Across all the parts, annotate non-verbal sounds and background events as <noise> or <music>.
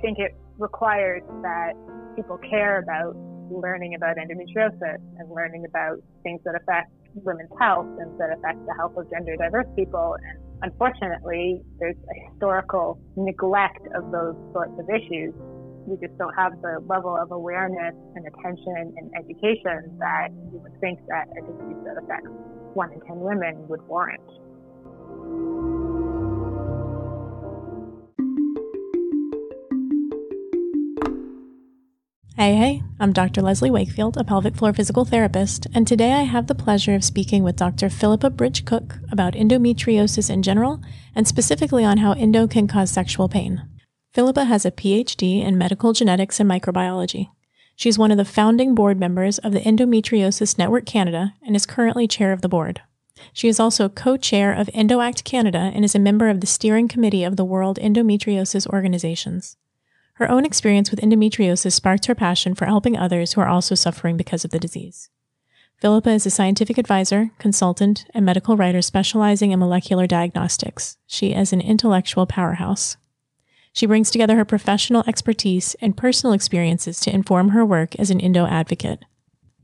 think it requires that people care about learning about endometriosis and learning about things that affect women's health and that affect the health of gender diverse people. And unfortunately, there's a historical neglect of those sorts of issues. We just don't have the level of awareness and attention and education that you would think that a disease that affects one in 10 women would warrant. Hey, hey, I'm Dr. Leslie Wakefield, a pelvic floor physical therapist, and today I have the pleasure of speaking with Dr. Philippa Bridge Cook about endometriosis in general, and specifically on how endo can cause sexual pain. Philippa has a PhD in medical genetics and microbiology. She's one of the founding board members of the Endometriosis Network Canada and is currently chair of the board. She is also co chair of EndoAct Canada and is a member of the steering committee of the World Endometriosis Organizations. Her own experience with endometriosis sparked her passion for helping others who are also suffering because of the disease. Philippa is a scientific advisor, consultant, and medical writer specializing in molecular diagnostics. She is an intellectual powerhouse. She brings together her professional expertise and personal experiences to inform her work as an endo advocate.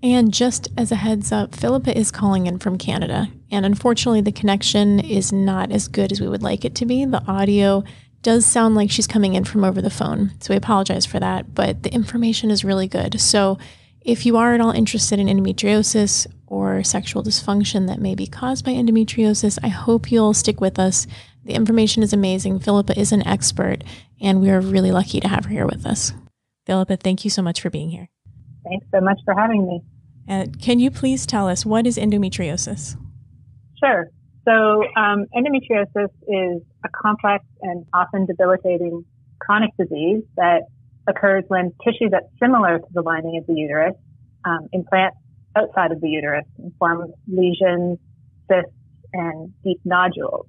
And just as a heads up, Philippa is calling in from Canada, and unfortunately, the connection is not as good as we would like it to be. The audio does sound like she's coming in from over the phone. So we apologize for that, but the information is really good. So if you are at all interested in endometriosis or sexual dysfunction that may be caused by endometriosis, I hope you'll stick with us. The information is amazing. Philippa is an expert, and we are really lucky to have her here with us. Philippa, thank you so much for being here. Thanks so much for having me. And can you please tell us what is endometriosis? Sure. So um, endometriosis is a complex and often debilitating chronic disease that occurs when tissue that's similar to the lining of the uterus um, implants outside of the uterus and forms lesions, cysts, and deep nodules.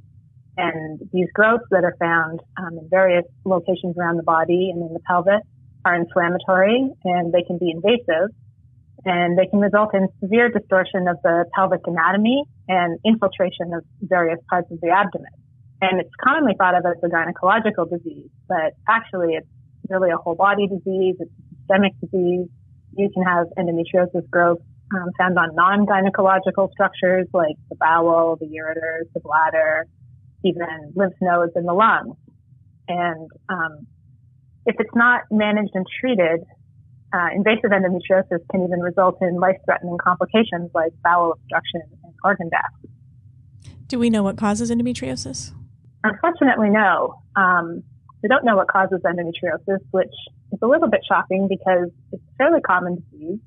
And these growths that are found um, in various locations around the body and in the pelvis are inflammatory and they can be invasive and they can result in severe distortion of the pelvic anatomy and infiltration of various parts of the abdomen. And it's commonly thought of as a gynecological disease, but actually it's really a whole body disease. It's a systemic disease. You can have endometriosis growth um, found on non-gynecological structures like the bowel, the ureters, the bladder, even lymph nodes and the lungs. And um, if it's not managed and treated, uh, invasive endometriosis can even result in life-threatening complications like bowel obstruction and organ death. Do we know what causes endometriosis? Unfortunately, no. Um, we don't know what causes endometriosis, which is a little bit shocking because it's a fairly common disease.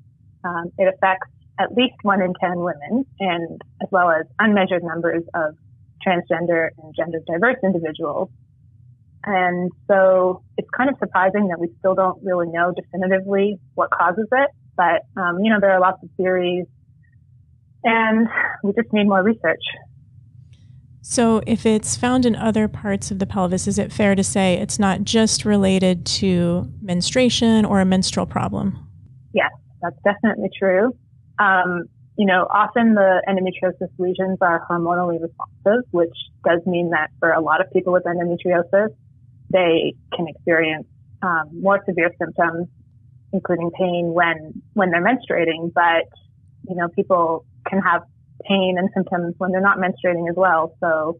Um, it affects at least one in 10 women and as well as unmeasured numbers of transgender and gender diverse individuals. And so it's kind of surprising that we still don't really know definitively what causes it. But, um, you know, there are lots of theories and we just need more research. So, if it's found in other parts of the pelvis, is it fair to say it's not just related to menstruation or a menstrual problem? Yes, that's definitely true. Um, you know, often the endometriosis lesions are hormonally responsive, which does mean that for a lot of people with endometriosis, they can experience um, more severe symptoms, including pain when when they're menstruating. But you know, people can have pain and symptoms when they're not menstruating as well. So,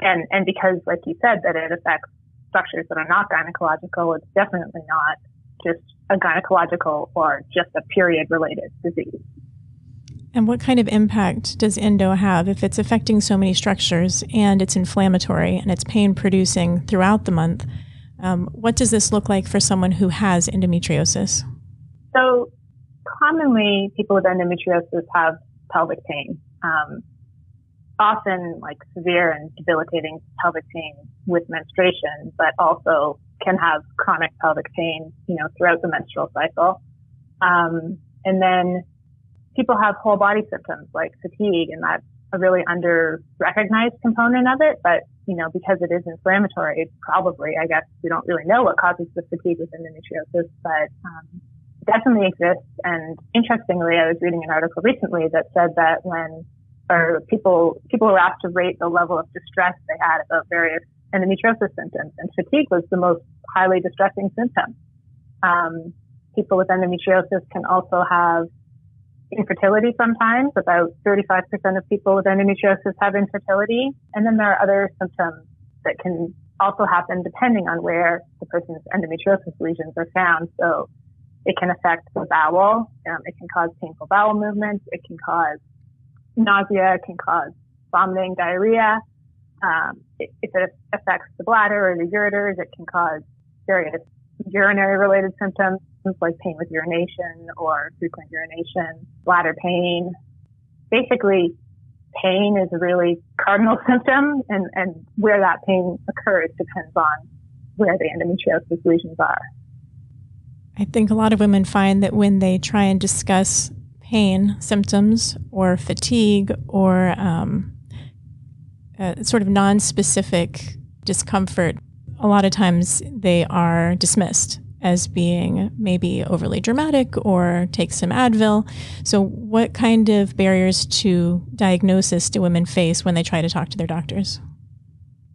and and because, like you said, that it affects structures that are not gynecological, it's definitely not just a gynecological or just a period related disease. And what kind of impact does endo have if it's affecting so many structures and it's inflammatory and it's pain producing throughout the month? Um, what does this look like for someone who has endometriosis? So, commonly, people with endometriosis have pelvic pain. Um, often, like severe and debilitating pelvic pain with menstruation, but also can have chronic pelvic pain, you know, throughout the menstrual cycle. Um, and then people have whole body symptoms like fatigue, and that's a really under recognized component of it. But, you know, because it is inflammatory, probably, I guess we don't really know what causes the fatigue with endometriosis, but, um, definitely exists. And interestingly, I was reading an article recently that said that when or people people were asked to rate the level of distress they had about various endometriosis symptoms, and fatigue was the most highly distressing symptom. Um, people with endometriosis can also have infertility sometimes. About 35% of people with endometriosis have infertility. And then there are other symptoms that can also happen depending on where the person's endometriosis lesions are found. So it can affect the bowel. Um, it can cause painful bowel movements. It can cause nausea. It can cause vomiting, diarrhea. Um, if it affects the bladder or the ureters, it can cause various urinary related symptoms like pain with urination or frequent urination, bladder pain. Basically, pain is a really cardinal <laughs> symptom and, and where that pain occurs depends on where the endometriosis lesions are. I think a lot of women find that when they try and discuss pain symptoms or fatigue or um, sort of non-specific discomfort, a lot of times they are dismissed as being maybe overly dramatic or take some Advil. So, what kind of barriers to diagnosis do women face when they try to talk to their doctors?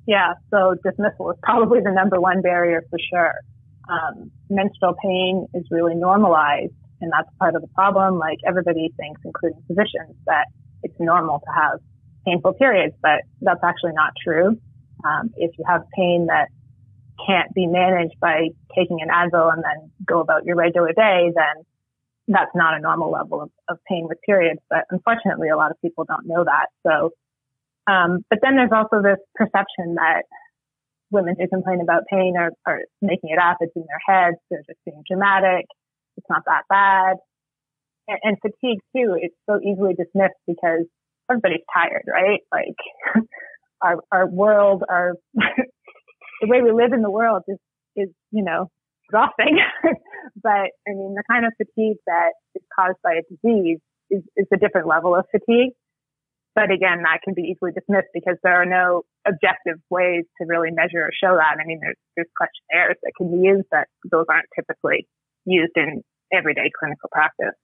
Yeah, so dismissal is probably the number one barrier for sure. Um, menstrual pain is really normalized, and that's part of the problem. Like everybody thinks, including physicians, that it's normal to have painful periods, but that's actually not true. Um, if you have pain that can't be managed by taking an Advil and then go about your regular day, then that's not a normal level of, of pain with periods. But unfortunately, a lot of people don't know that. So, um, but then there's also this perception that women who complain about pain are, are making it up. It's in their heads. They're just being dramatic. It's not that bad. And, and fatigue too. It's so easily dismissed because everybody's tired, right? Like <laughs> our, our world, our <laughs> the way we live in the world is, is, you know, exhausting. <laughs> but I mean, the kind of fatigue that is caused by a disease is, is a different level of fatigue. But again, that can be easily dismissed because there are no objective ways to really measure or show that. I mean, there's, there's questionnaires that can be used, but those aren't typically used in everyday clinical practice.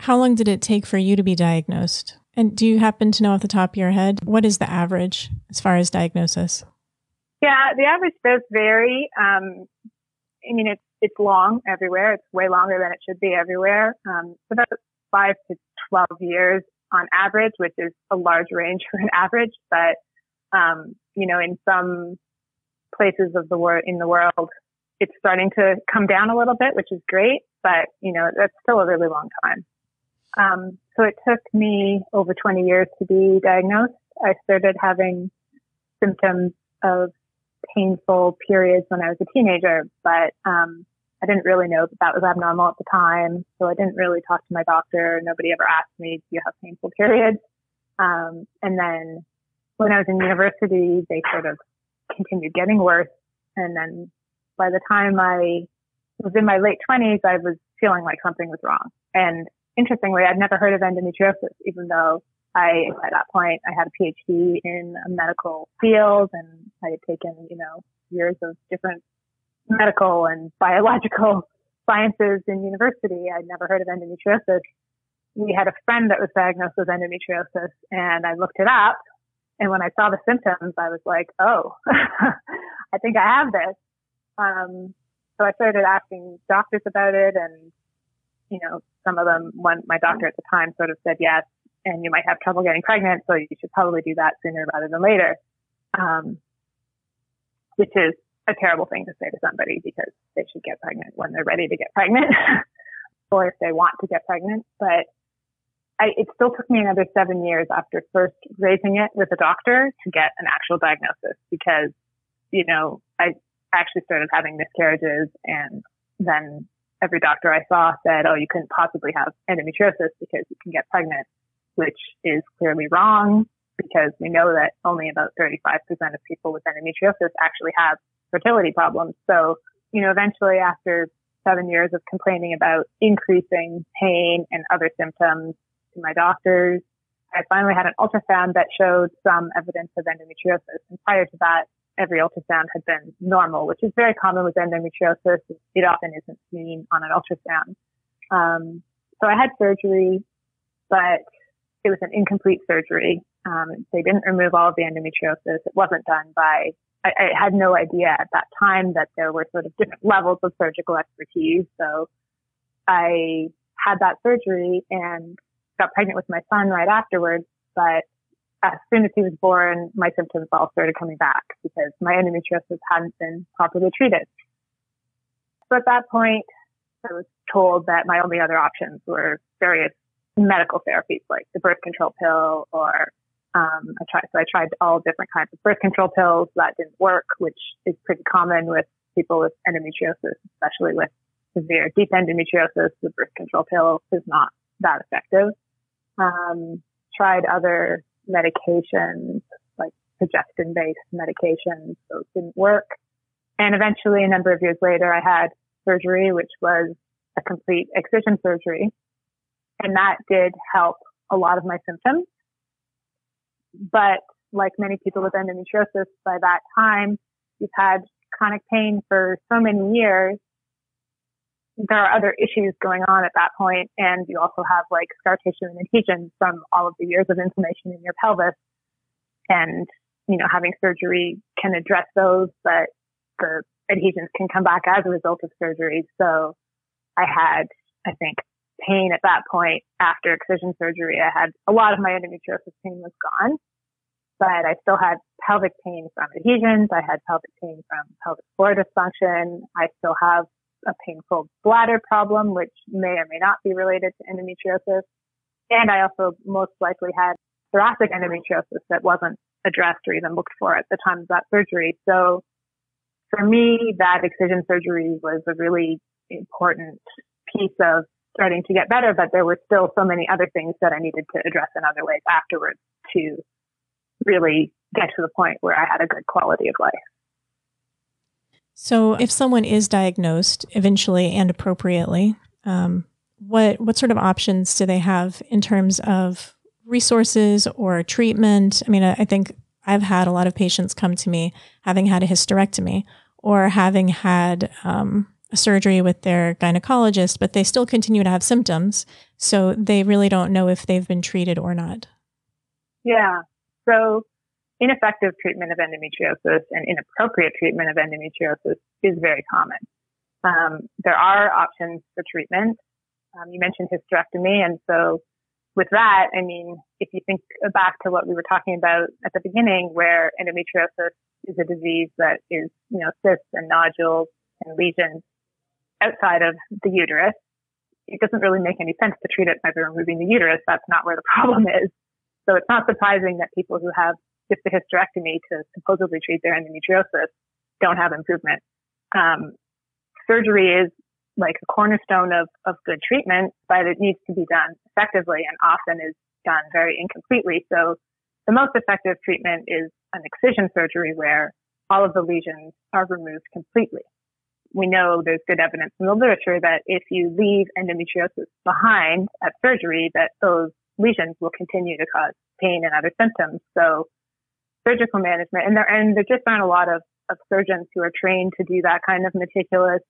How long did it take for you to be diagnosed? And do you happen to know off the top of your head what is the average as far as diagnosis? Yeah, the average does vary. Um, I mean, it's it's long everywhere. It's way longer than it should be everywhere. Um, it's about five to twelve years on average, which is a large range <laughs> for an average. But um, you know, in some places of the world in the world, it's starting to come down a little bit, which is great. But you know, that's still a really long time. Um, so it took me over 20 years to be diagnosed. I started having symptoms of painful periods when I was a teenager, but um, I didn't really know that that was abnormal at the time. So I didn't really talk to my doctor. Nobody ever asked me, do you have painful periods? Um, and then when I was in university, they sort of continued getting worse. And then by the time I was in my late twenties, I was feeling like something was wrong. And interestingly, I'd never heard of endometriosis, even though I, at that point, I had a PhD in a medical field and I had taken, you know, years of different medical and biological <laughs> sciences in university. I'd never heard of endometriosis. We had a friend that was diagnosed with endometriosis and I looked it up. And when I saw the symptoms, I was like, oh, <laughs> I think I have this. Um, so I started asking doctors about it and, you know, some of them, one, my doctor at the time sort of said yes, and you might have trouble getting pregnant, so you should probably do that sooner rather than later. Um, which is a terrible thing to say to somebody because they should get pregnant when they're ready to get pregnant <laughs> or if they want to get pregnant. But I, it still took me another seven years after first raising it with a doctor to get an actual diagnosis because, you know, I actually started having miscarriages and then every doctor I saw said, oh, you couldn't possibly have endometriosis because you can get pregnant which is clearly wrong because we know that only about 35% of people with endometriosis actually have fertility problems. So, you know, eventually after seven years of complaining about increasing pain and other symptoms to my doctors, I finally had an ultrasound that showed some evidence of endometriosis. And prior to that, every ultrasound had been normal, which is very common with endometriosis. It often isn't seen on an ultrasound. Um, so I had surgery, but it was an incomplete surgery. Um, they didn't remove all of the endometriosis. It wasn't done by, I, I had no idea at that time that there were sort of different levels of surgical expertise. So I had that surgery and got pregnant with my son right afterwards. But as soon as he was born, my symptoms all started coming back because my endometriosis hadn't been properly treated. So at that point, I was told that my only other options were various medical therapies like the birth control pill or um, I tried, so I tried all different kinds of birth control pills. That didn't work, which is pretty common with people with endometriosis, especially with severe deep endometriosis. The birth control pill is not that effective. Um, tried other medications like progestin-based medications. Those didn't work. And eventually, a number of years later, I had surgery, which was a complete excision surgery. And that did help a lot of my symptoms. But like many people with endometriosis, by that time, you've had chronic pain for so many years. There are other issues going on at that point, and you also have like scar tissue and adhesions from all of the years of inflammation in your pelvis. And, you know, having surgery can address those, but the adhesions can come back as a result of surgery. So I had, I think, pain at that point after excision surgery. I had a lot of my endometriosis pain was gone, but I still had pelvic pain from adhesions. I had pelvic pain from pelvic floor dysfunction. I still have a painful bladder problem, which may or may not be related to endometriosis. And I also most likely had thoracic endometriosis that wasn't addressed or even looked for at the time of that surgery. So for me, that excision surgery was a really important piece of starting to get better, but there were still so many other things that I needed to address in other ways afterwards to really get to the point where I had a good quality of life. So, if someone is diagnosed eventually and appropriately, um, what what sort of options do they have in terms of resources or treatment? I mean, I, I think I've had a lot of patients come to me having had a hysterectomy or having had um, surgery with their gynecologist, but they still continue to have symptoms. So they really don't know if they've been treated or not. Yeah. So ineffective treatment of endometriosis and inappropriate treatment of endometriosis is very common. Um, there are options for treatment. Um, you mentioned hysterectomy, and so with that, I mean, if you think back to what we were talking about at the beginning, where endometriosis is a disease that is, you know, cysts and nodules and lesions outside of the uterus, it doesn't really make any sense to treat it by removing the uterus. That's not where the <laughs> problem is. So it's not surprising that people who have just a hysterectomy to supposedly treat their endometriosis don't have improvement. Um, surgery is like a cornerstone of, of good treatment, but it needs to be done effectively and often is done very incompletely. So the most effective treatment is an excision surgery where all of the lesions are removed completely we know there's good evidence in the literature that if you leave endometriosis behind at surgery, that those lesions will continue to cause pain and other symptoms. So surgical management, and there, and there just aren't a lot of, of surgeons who are trained to do that kind of meticulous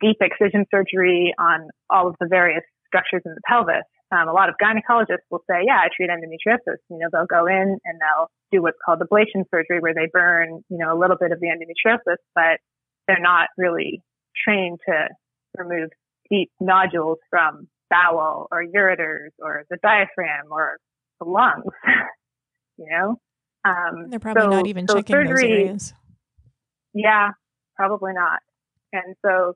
deep excision surgery on all of the various structures in the pelvis. Um, a lot of gynecologists will say, yeah, I treat endometriosis. You know, they'll go in and they'll do what's called ablation surgery where they burn, you know, a little bit of the endometriosis, but they're not really trained to remove deep nodules from bowel or ureters or the diaphragm or the lungs, <laughs> you know? Um, they're probably so, not even so checking surgery, those areas. Yeah, probably not. And so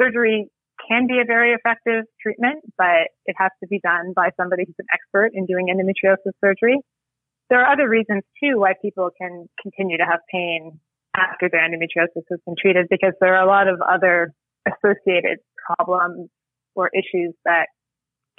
surgery can be a very effective treatment, but it has to be done by somebody who's an expert in doing endometriosis surgery. There are other reasons too why people can continue to have pain after their endometriosis has been treated because there are a lot of other associated problems or issues that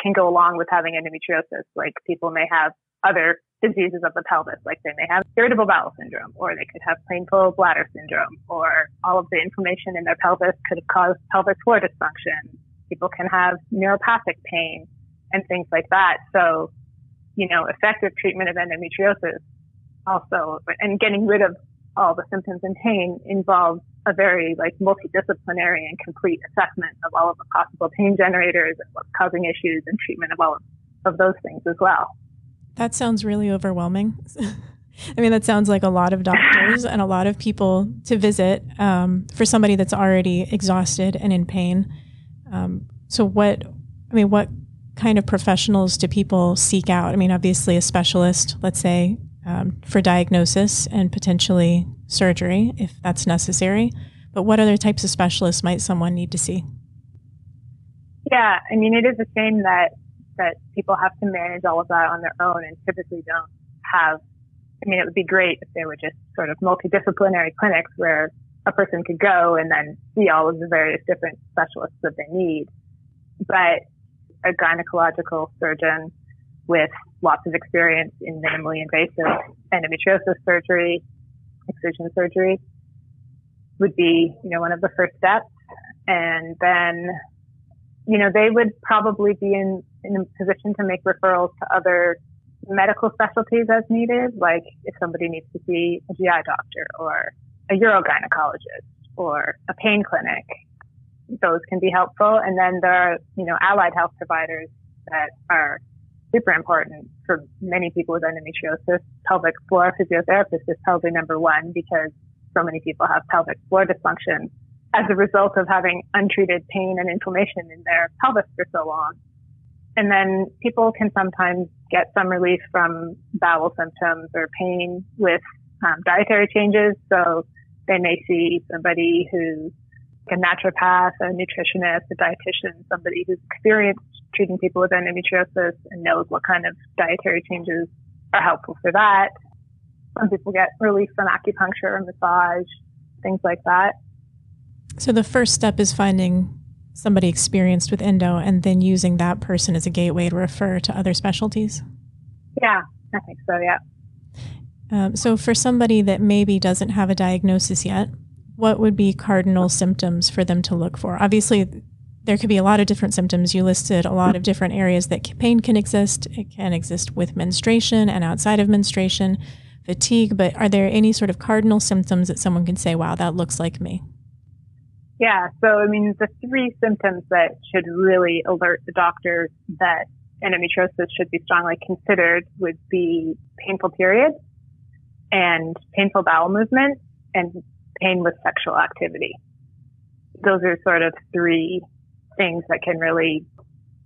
can go along with having endometriosis. Like people may have other diseases of the pelvis, like they may have irritable bowel syndrome, or they could have painful bladder syndrome, or all of the inflammation in their pelvis could have caused pelvic floor dysfunction. People can have neuropathic pain and things like that. So, you know, effective treatment of endometriosis also, and getting rid of all the symptoms and pain involves a very like multidisciplinary and complete assessment of all of the possible pain generators and what's causing issues and treatment of all of, of those things as well. That sounds really overwhelming. <laughs> I mean, that sounds like a lot of doctors and a lot of people to visit um, for somebody that's already exhausted and in pain. Um, so, what, I mean, what kind of professionals do people seek out? I mean, obviously, a specialist, let's say, um, for diagnosis and potentially surgery if that's necessary. But what other types of specialists might someone need to see? Yeah, I mean, it is a shame that that people have to manage all of that on their own and typically don't have. I mean, it would be great if there were just sort of multidisciplinary clinics where a person could go and then see all of the various different specialists that they need. But a gynecological surgeon with lots of experience in minimally invasive endometriosis surgery, excision surgery would be, you know, one of the first steps. And then, you know, they would probably be in, in a position to make referrals to other medical specialties as needed, like if somebody needs to see a GI doctor or a urogynecologist or a pain clinic, those can be helpful. And then there are, you know, allied health providers that are super important for many people with endometriosis. Pelvic floor physiotherapist is probably number one because so many people have pelvic floor dysfunction as a result of having untreated pain and inflammation in their pelvis for so long. And then people can sometimes get some relief from bowel symptoms or pain with um, dietary changes. So they may see somebody who's a naturopath, a nutritionist, a dietitian, somebody who's experienced treating people with endometriosis and knows what kind of dietary changes are helpful for that. Some people get relief from acupuncture, or massage, things like that. So the first step is finding somebody experienced with endo and then using that person as a gateway to refer to other specialties? Yeah, I think so, yeah. Um, so for somebody that maybe doesn't have a diagnosis yet, what would be cardinal symptoms for them to look for? Obviously, there could be a lot of different symptoms. You listed a lot of different areas that pain can exist. It can exist with menstruation and outside of menstruation fatigue, but are there any sort of cardinal symptoms that someone can say, wow, that looks like me? Yeah. So, I mean, the three symptoms that should really alert the doctor that endometriosis should be strongly considered would be painful periods and painful bowel movement and pain with sexual activity. Those are sort of three things that can really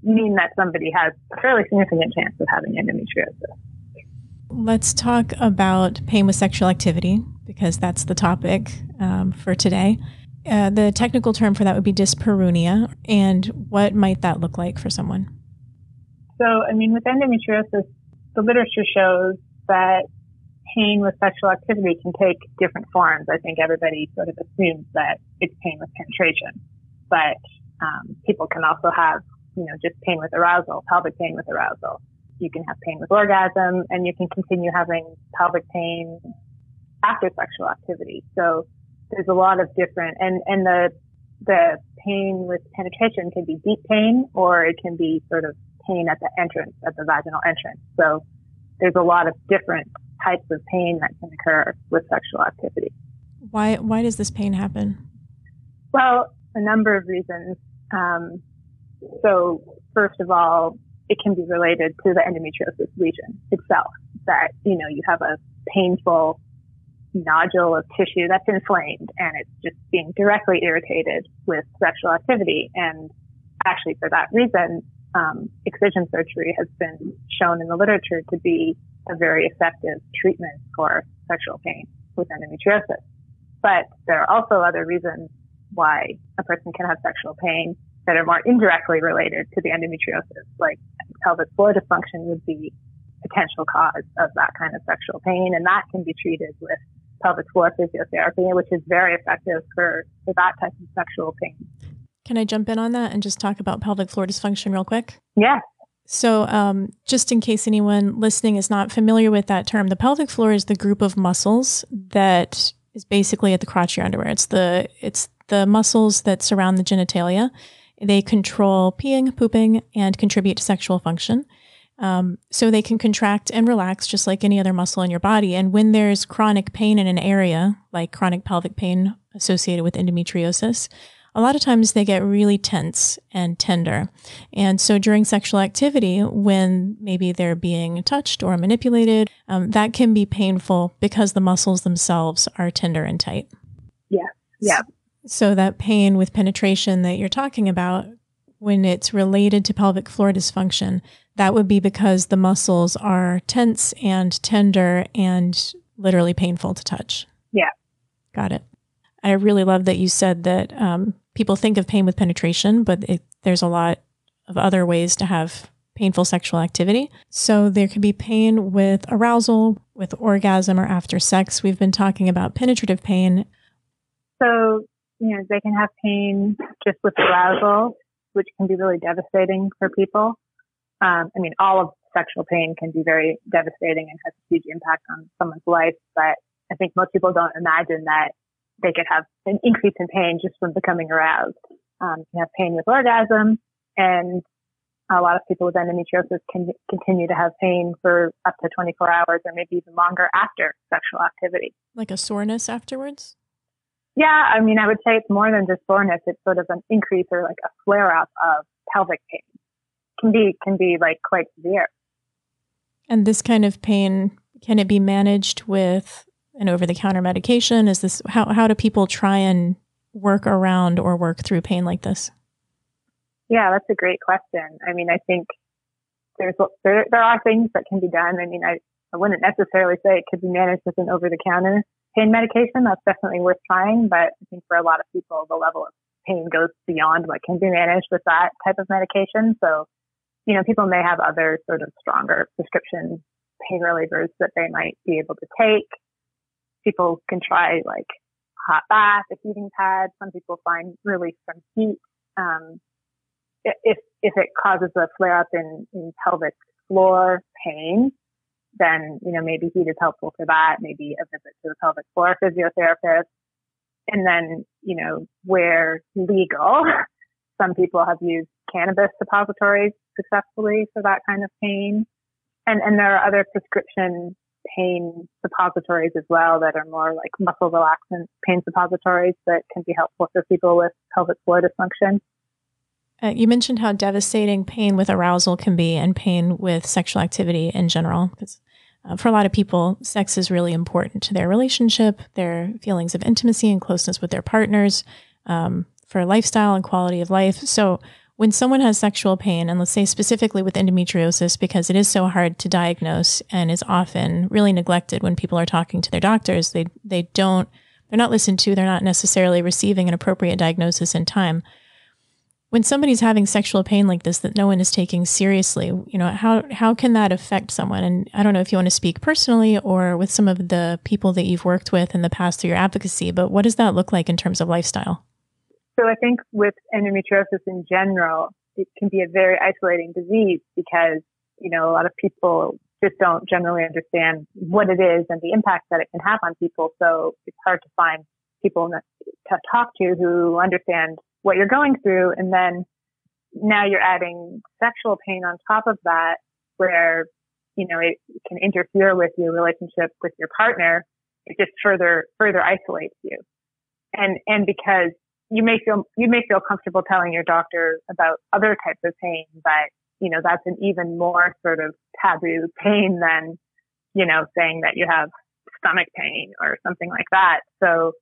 mean that somebody has a fairly significant chance of having endometriosis. Let's talk about pain with sexual activity because that's the topic um, for today. Uh, the technical term for that would be dyspareunia. And what might that look like for someone? So, I mean, with endometriosis, the literature shows that pain with sexual activity can take different forms. I think everybody sort of assumes that it's pain with penetration, but um, people can also have, you know, just pain with arousal, pelvic pain with arousal you can have pain with orgasm and you can continue having pelvic pain after sexual activity. So there's a lot of different, and, and the, the pain with penetration can be deep pain or it can be sort of pain at the entrance, at the vaginal entrance. So there's a lot of different types of pain that can occur with sexual activity. Why, why does this pain happen? Well, a number of reasons. Um, so first of all, it can be related to the endometriosis lesion itself. That, you know, you have a painful nodule of tissue that's inflamed and it's just being directly irritated with sexual activity. And actually for that reason, um, excision surgery has been shown in the literature to be a very effective treatment for sexual pain with endometriosis. But there are also other reasons why a person can have sexual pain that are more indirectly related to the endometriosis, like pelvic floor dysfunction would be potential cause of that kind of sexual pain. And that can be treated with pelvic floor physiotherapy, which is very effective for, for that type of sexual pain. Can I jump in on that and just talk about pelvic floor dysfunction real quick? Yeah. So, um, just in case anyone listening is not familiar with that term, the pelvic floor is the group of muscles that is basically at the crotch of your underwear. It's the it's the muscles that surround the genitalia, they control peeing, pooping, and contribute to sexual function. Um, so they can contract and relax just like any other muscle in your body. And when there's chronic pain in an area, like chronic pelvic pain associated with endometriosis, a lot of times they get really tense and tender. And so during sexual activity, when maybe they're being touched or manipulated, um, that can be painful because the muscles themselves are tender and tight. Yeah. Yeah. So that pain with penetration that you're talking about, when it's related to pelvic floor dysfunction, that would be because the muscles are tense and tender and literally painful to touch. Yeah. Got it. I really love that you said that um, people think of pain with penetration, but it, there's a lot of other ways to have painful sexual activity. So there could be pain with arousal, with orgasm, or after sex. We've been talking about penetrative pain. So, you know, they can have pain just with arousal, which can be really devastating for people. Um, I mean, all of sexual pain can be very devastating and has a huge impact on someone's life, but I think most people don't imagine that they could have an increase in pain just from becoming aroused. Um, you can have pain with orgasm, and a lot of people with endometriosis can continue to have pain for up to 24 hours or maybe even longer after sexual activity. Like a soreness afterwards? Yeah, I mean, I would say it's more than just soreness. It's sort of an increase or like a flare up of pelvic pain. Can be can be like quite severe. And this kind of pain can it be managed with an over the counter medication? Is this how how do people try and work around or work through pain like this? Yeah, that's a great question. I mean, I think there's there, there are things that can be done. I mean, I, I wouldn't necessarily say it could be managed with an over the counter pain medication. That's definitely worth trying, but I think for a lot of people, the level of pain goes beyond what can be managed with that type of medication. So, you know, people may have other sort of stronger prescription pain relievers that they might be able to take people can try like hot bath, a heating pad. Some people find relief from heat. Um, if if it causes a flare up in, in pelvic floor pain, then you know maybe heat is helpful for that. Maybe a visit to the pelvic floor physiotherapist. And then you know where legal, <laughs> some people have used cannabis suppositories successfully for that kind of pain. And and there are other prescription pain suppositories as well that are more like muscle relaxant pain suppositories that can be helpful for people with pelvic floor dysfunction. Uh, you mentioned how devastating pain with arousal can be and pain with sexual activity in general. Because uh, for a lot of people, sex is really important to their relationship, their feelings of intimacy and closeness with their partners, um, for lifestyle and quality of life. So, when someone has sexual pain, and let's say specifically with endometriosis, because it is so hard to diagnose and is often really neglected when people are talking to their doctors, they they don't they're not listened to, they're not necessarily receiving an appropriate diagnosis in time. When somebody's having sexual pain like this that no one is taking seriously, you know, how how can that affect someone? And I don't know if you want to speak personally or with some of the people that you've worked with in the past through your advocacy, but what does that look like in terms of lifestyle? So I think with endometriosis in general, it can be a very isolating disease because, you know, a lot of people just don't generally understand what it is and the impact that it can have on people. So it's hard to find people to talk to who understand what you're going through. And then now you're adding sexual pain on top of that where, you know, it can interfere with your relationship with your partner. It just further, further isolates you. And, and because you may feel you may feel comfortable telling your doctor about other types of pain, but you know that's an even more sort of taboo pain than you know saying that you have stomach pain or something like that. So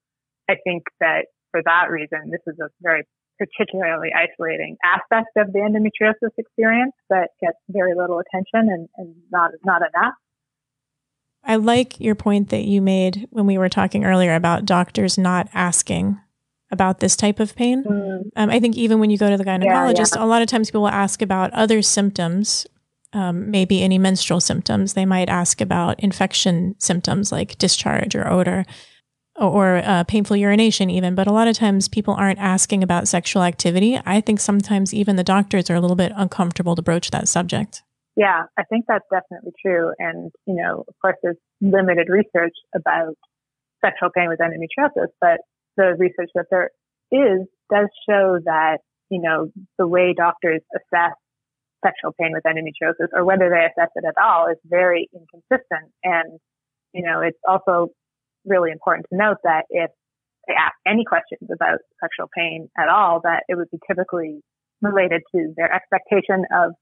I think that for that reason, this is a very particularly isolating aspect of the endometriosis experience that gets very little attention and, and not not enough. I like your point that you made when we were talking earlier about doctors not asking about this type of pain. Mm. Um, I think even when you go to the gynecologist, yeah, yeah. a lot of times people will ask about other symptoms, um, maybe any menstrual symptoms. They might ask about infection symptoms like discharge or odor or, uh, painful urination, even. But a lot of times people aren't asking about sexual activity. I think sometimes even the doctors are a little bit uncomfortable to broach that subject. Yeah, I think that's definitely true. And, you know, of course, there's limited research about sexual pain with endometriosis, but the research that there is does show that, you know, the way doctors assess sexual pain with endometriosis or whether they assess it at all is very inconsistent. And, you know, it's also really important to note that if they ask any questions about sexual pain at all, that it would be typically related to their expectation of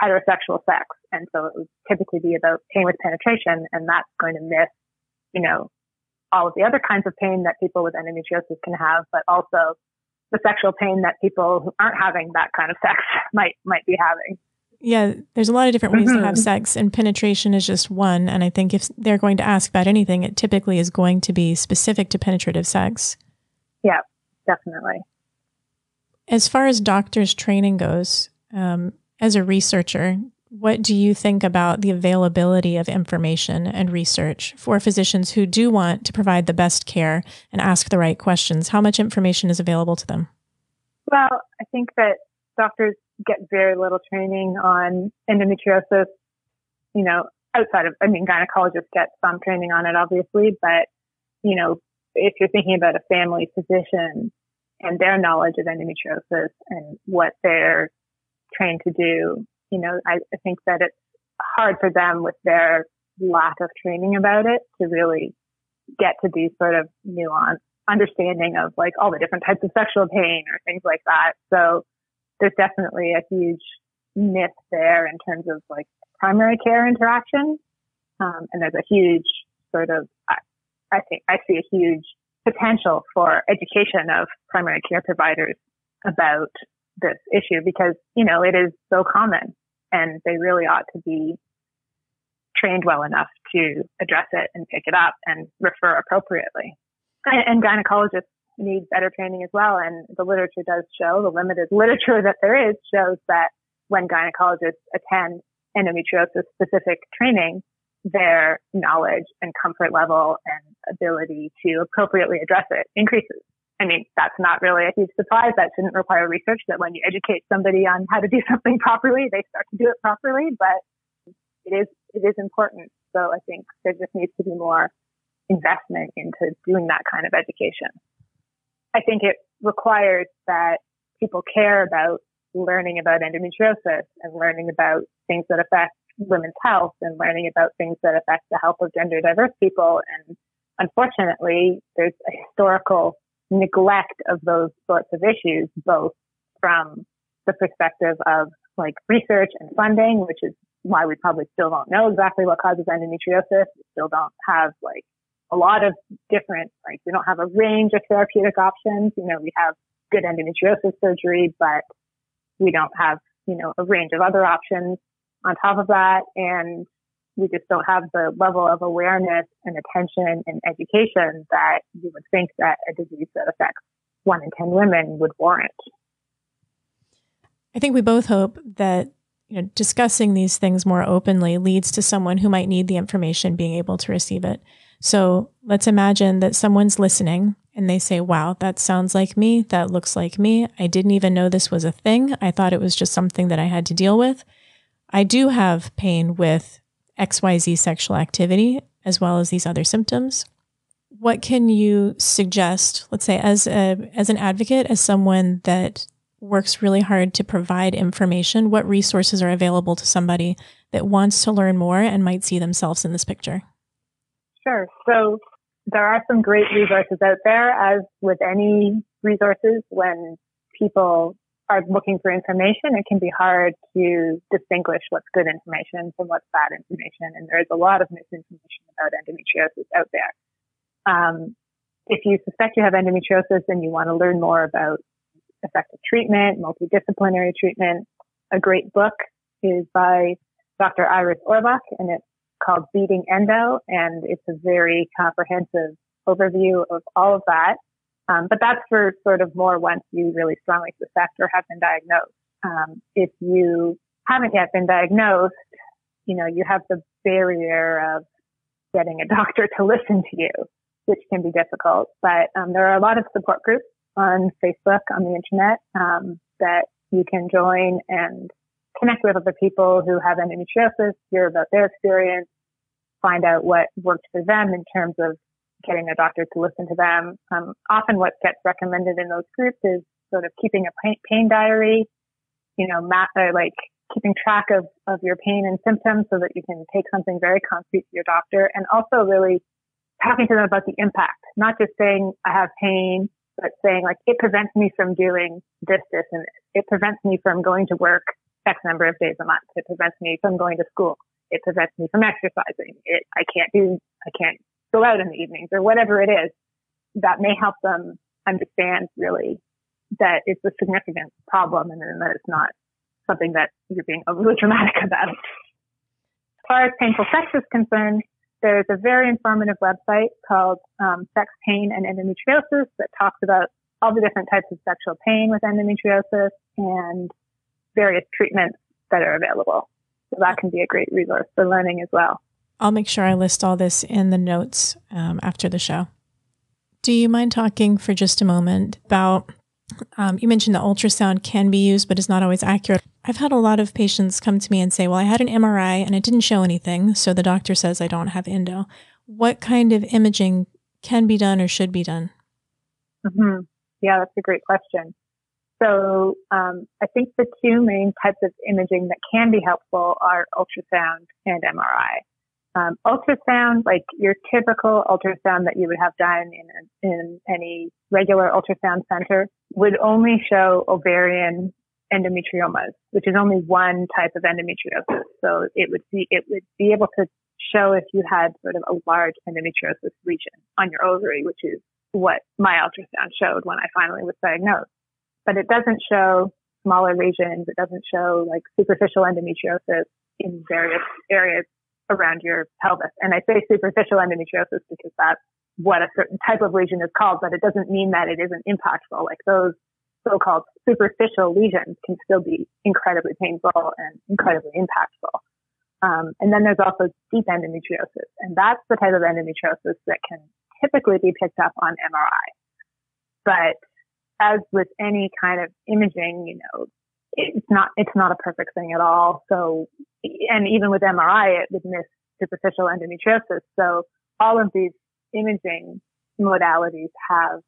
heterosexual sex. And so it would typically be about pain with penetration, and that's going to miss, you know, all of the other kinds of pain that people with endometriosis can have, but also the sexual pain that people who aren't having that kind of sex <laughs> might might be having. Yeah, there's a lot of different ways mm-hmm. to have mm-hmm. sex, and penetration is just one. And I think if they're going to ask about anything, it typically is going to be specific to penetrative sex. Yeah, definitely. As far as doctors' training goes, um, as a researcher, what do you think about the availability of information and research for physicians who do want to provide the best care and ask the right questions? How much information is available to them? Well, I think that doctors get very little training on endometriosis, you know, outside of, I mean, gynecologists get some training on it, obviously, but, you know, if you're thinking about a family physician and their knowledge of endometriosis and what they're trained to do, you know, I, I think that it's hard for them with their lack of training about it to really get to these sort of nuanced understanding of like all the different types of sexual pain or things like that. So there's definitely a huge myth there in terms of like primary care interaction. Um, and there's a huge sort of, I, I think I see a huge potential for education of primary care providers about this issue because, you know, it is so common and they really ought to be trained well enough to address it and pick it up and refer appropriately. And, and gynecologists need better training as well. And the literature does show, the limited <laughs> literature that there is shows that when gynecologists attend endometriosis specific training, their knowledge and comfort level and ability to appropriately address it increases. I mean, that's not really a huge surprise. That shouldn't require research that when you educate somebody on how to do <laughs> something properly, they start to do it properly, but it is, it is important. So I think there just needs to be more investment into doing that kind of education. I think it requires that people care about learning about endometriosis and learning about things that affect women's health and learning about things that affect the health of gender diverse people. And unfortunately, there's a historical neglect of those sorts of issues, both from the perspective of like research and funding, which is why we probably still don't know exactly what causes endometriosis. We still don't have like a lot of different, like we don't have a range of therapeutic options. You know, we have good endometriosis surgery, but we don't have, you know, a range of other options on top of that. And we just don't have the level of awareness and attention and education that you would think that a disease that affects one in 10 women would warrant. I think we both hope that you know, discussing these things more openly leads to someone who might need the information being able to receive it. So let's imagine that someone's listening and they say, wow, that sounds like me. That looks like me. I didn't even know this was a thing. I thought it was just something that I had to deal with. I do have pain with XYZ sexual activity as well as these other symptoms. What can you suggest, let's say as a as an advocate, as someone that works really hard to provide information, what resources are available to somebody that wants to learn more and might see themselves in this picture? Sure. So there are some great resources out there, as with any resources, when people are looking for information, it can be hard to distinguish what's good information from what's bad information. And there's a lot of misinformation about endometriosis out there. Um, if you suspect you have endometriosis and you want to learn more about effective treatment, multidisciplinary treatment, a great book is by Dr. Iris Orbuch, and it's called Beating Endo, and it's a very comprehensive overview of all of that. Um, but that's for sort of more once you really strongly suspect or have been diagnosed. Um, if you haven't yet been diagnosed, you know, you have the barrier of getting a <laughs> doctor to listen to you, which can be difficult. But um, there are a lot of support groups on Facebook, on the internet, um, that you can join and connect with other people who have endometriosis, hear about their experience, find out what worked for them in terms of getting a doctor to listen to them. Um, often what gets recommended in those groups is sort of keeping a pain, pain diary, you know, like keeping track of, of your pain and symptoms so that you can take something very concrete to your doctor and also really talking to them about the impact, not just saying I have pain, but saying like it prevents me from doing this, this, and this. It prevents me from going to work X number of days a month. It prevents me from going to school. It prevents me from exercising. It, I can't do, I can't go out in the evenings or whatever it is that may help them understand really that it's a significant problem and that it's not something that you're being overly <laughs> dramatic about. As far as painful sex is concerned, there's a very informative website called um, Sex Pain and Endometriosis that talks about all the different types of sexual pain with endometriosis and various treatments that are available. So that can be a great resource for learning as well. I'll make sure I list all this in the notes um, after the show. Do you mind talking for just a moment about? Um, you mentioned the ultrasound can be used, but is not always accurate. I've had a lot of patients come to me and say, Well, I had an MRI and it didn't show anything. So the doctor says I don't have endo. What kind of imaging can be done or should be done? Mm-hmm. Yeah, that's a great question. So um, I think the two main types of imaging that can be helpful are ultrasound and MRI. Um, ultrasound, like your typical ultrasound that you would have done in, a, in any regular ultrasound center, would only show ovarian endometriomas, which is only one type of endometriosis. So it would be it would be able to show if you had sort of a large endometriosis lesion on your ovary, which is what my ultrasound showed when I finally was diagnosed. But it doesn't show smaller lesions. It doesn't show like superficial endometriosis in various areas around your pelvis. And I say superficial endometriosis because that's what a certain type of lesion is called, but it doesn't mean that it isn't impactful. Like those so-called superficial lesions can still be incredibly painful and incredibly impactful. Um, and then there's also deep endometriosis, and that's the type of endometriosis that can typically be picked up on MRI. But as with any kind of imaging, you know, it's not it's not a perfect thing at all. So, and even with MRI, it would miss superficial endometriosis. So, all of these imaging modalities have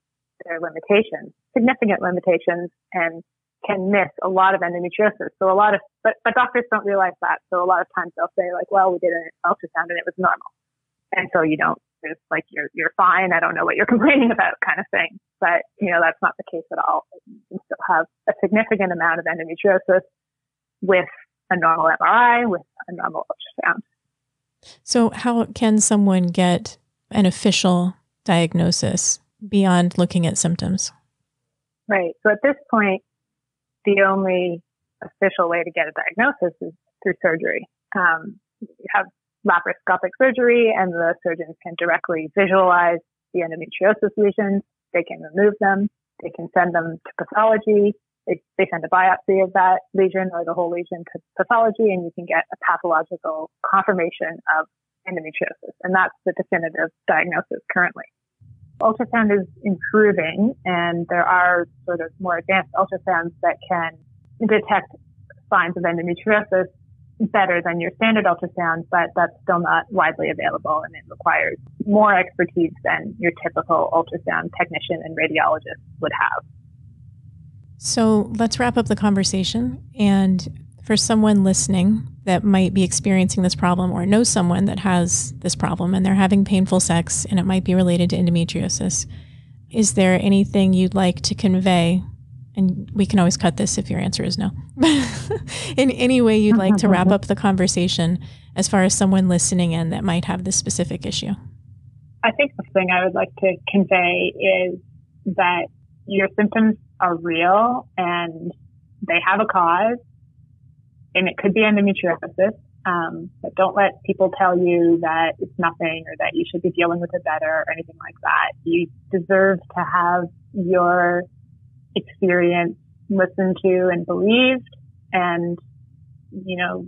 their limitations, significant limitations, and can miss a lot of endometriosis. So a lot of, but, but doctors don't realize that. So a lot of times they'll say like, well, we did an ultrasound and it was normal. And so you don't, it's like, you're, you're fine. I don't know what you're <laughs> complaining about kind of thing. But, you know, that's not the case at all. You can still have a significant amount of endometriosis with a normal MRI, with a normal ultrasound. So how can someone get an official diagnosis beyond looking at symptoms? Right. So at this point, the only official way to get a diagnosis is through surgery. Um, you have laparoscopic surgery, and the surgeons can directly visualize the endometriosis lesions. They can remove them. They can send them to pathology. They, they send a biopsy of that lesion or the whole lesion to pathology, and you can get a pathological confirmation of endometriosis. And that's the definitive diagnosis currently. Ultrasound is improving and there are sort of more advanced ultrasounds that can detect signs of endometriosis better than your standard ultrasound, but that's still not widely available and it requires more expertise than your typical ultrasound technician and radiologist would have. So let's wrap up the conversation. And for someone listening that might be experiencing this problem or knows someone that has this problem and they're having painful sex and it might be related to endometriosis, is there anything you'd like to convey? And we can always cut this if your answer is no. <laughs> in any way you'd like to wrap up the conversation as far as someone listening in that might have this specific issue? I think the thing I would like to convey is that your symptoms are real and they have a cause and it could be endometriosis. Um, but don't let people tell you that it's nothing or that you should be dealing with it better or anything like that. You deserve to have your experience listened to and believed. And, you know,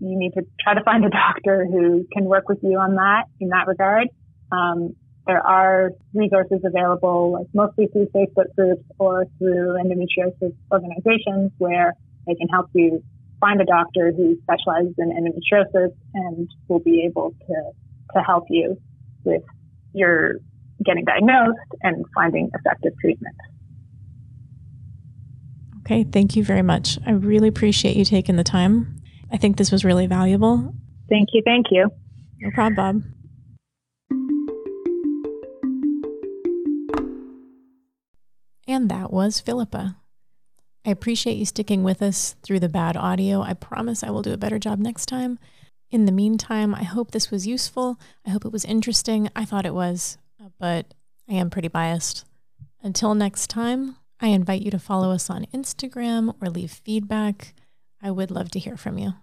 you need to try to find a doctor who can work with you on that in that regard. Um, there are resources available, like mostly through Facebook groups or through endometriosis organizations where they can help you find a doctor who specializes in endometriosis and will be able to, to help you with your getting diagnosed and finding effective treatment. Okay, thank you very much. I really appreciate you taking the time. I think this was really valuable. Thank you. Thank you. No problem, Bob. And that was Philippa. I appreciate you sticking with us through the bad audio. I promise I will do a better job next time. In the meantime, I hope this was useful. I hope it was interesting. I thought it was, but I am pretty biased. Until next time, I invite you to follow us on Instagram or leave feedback. I would love to hear from you.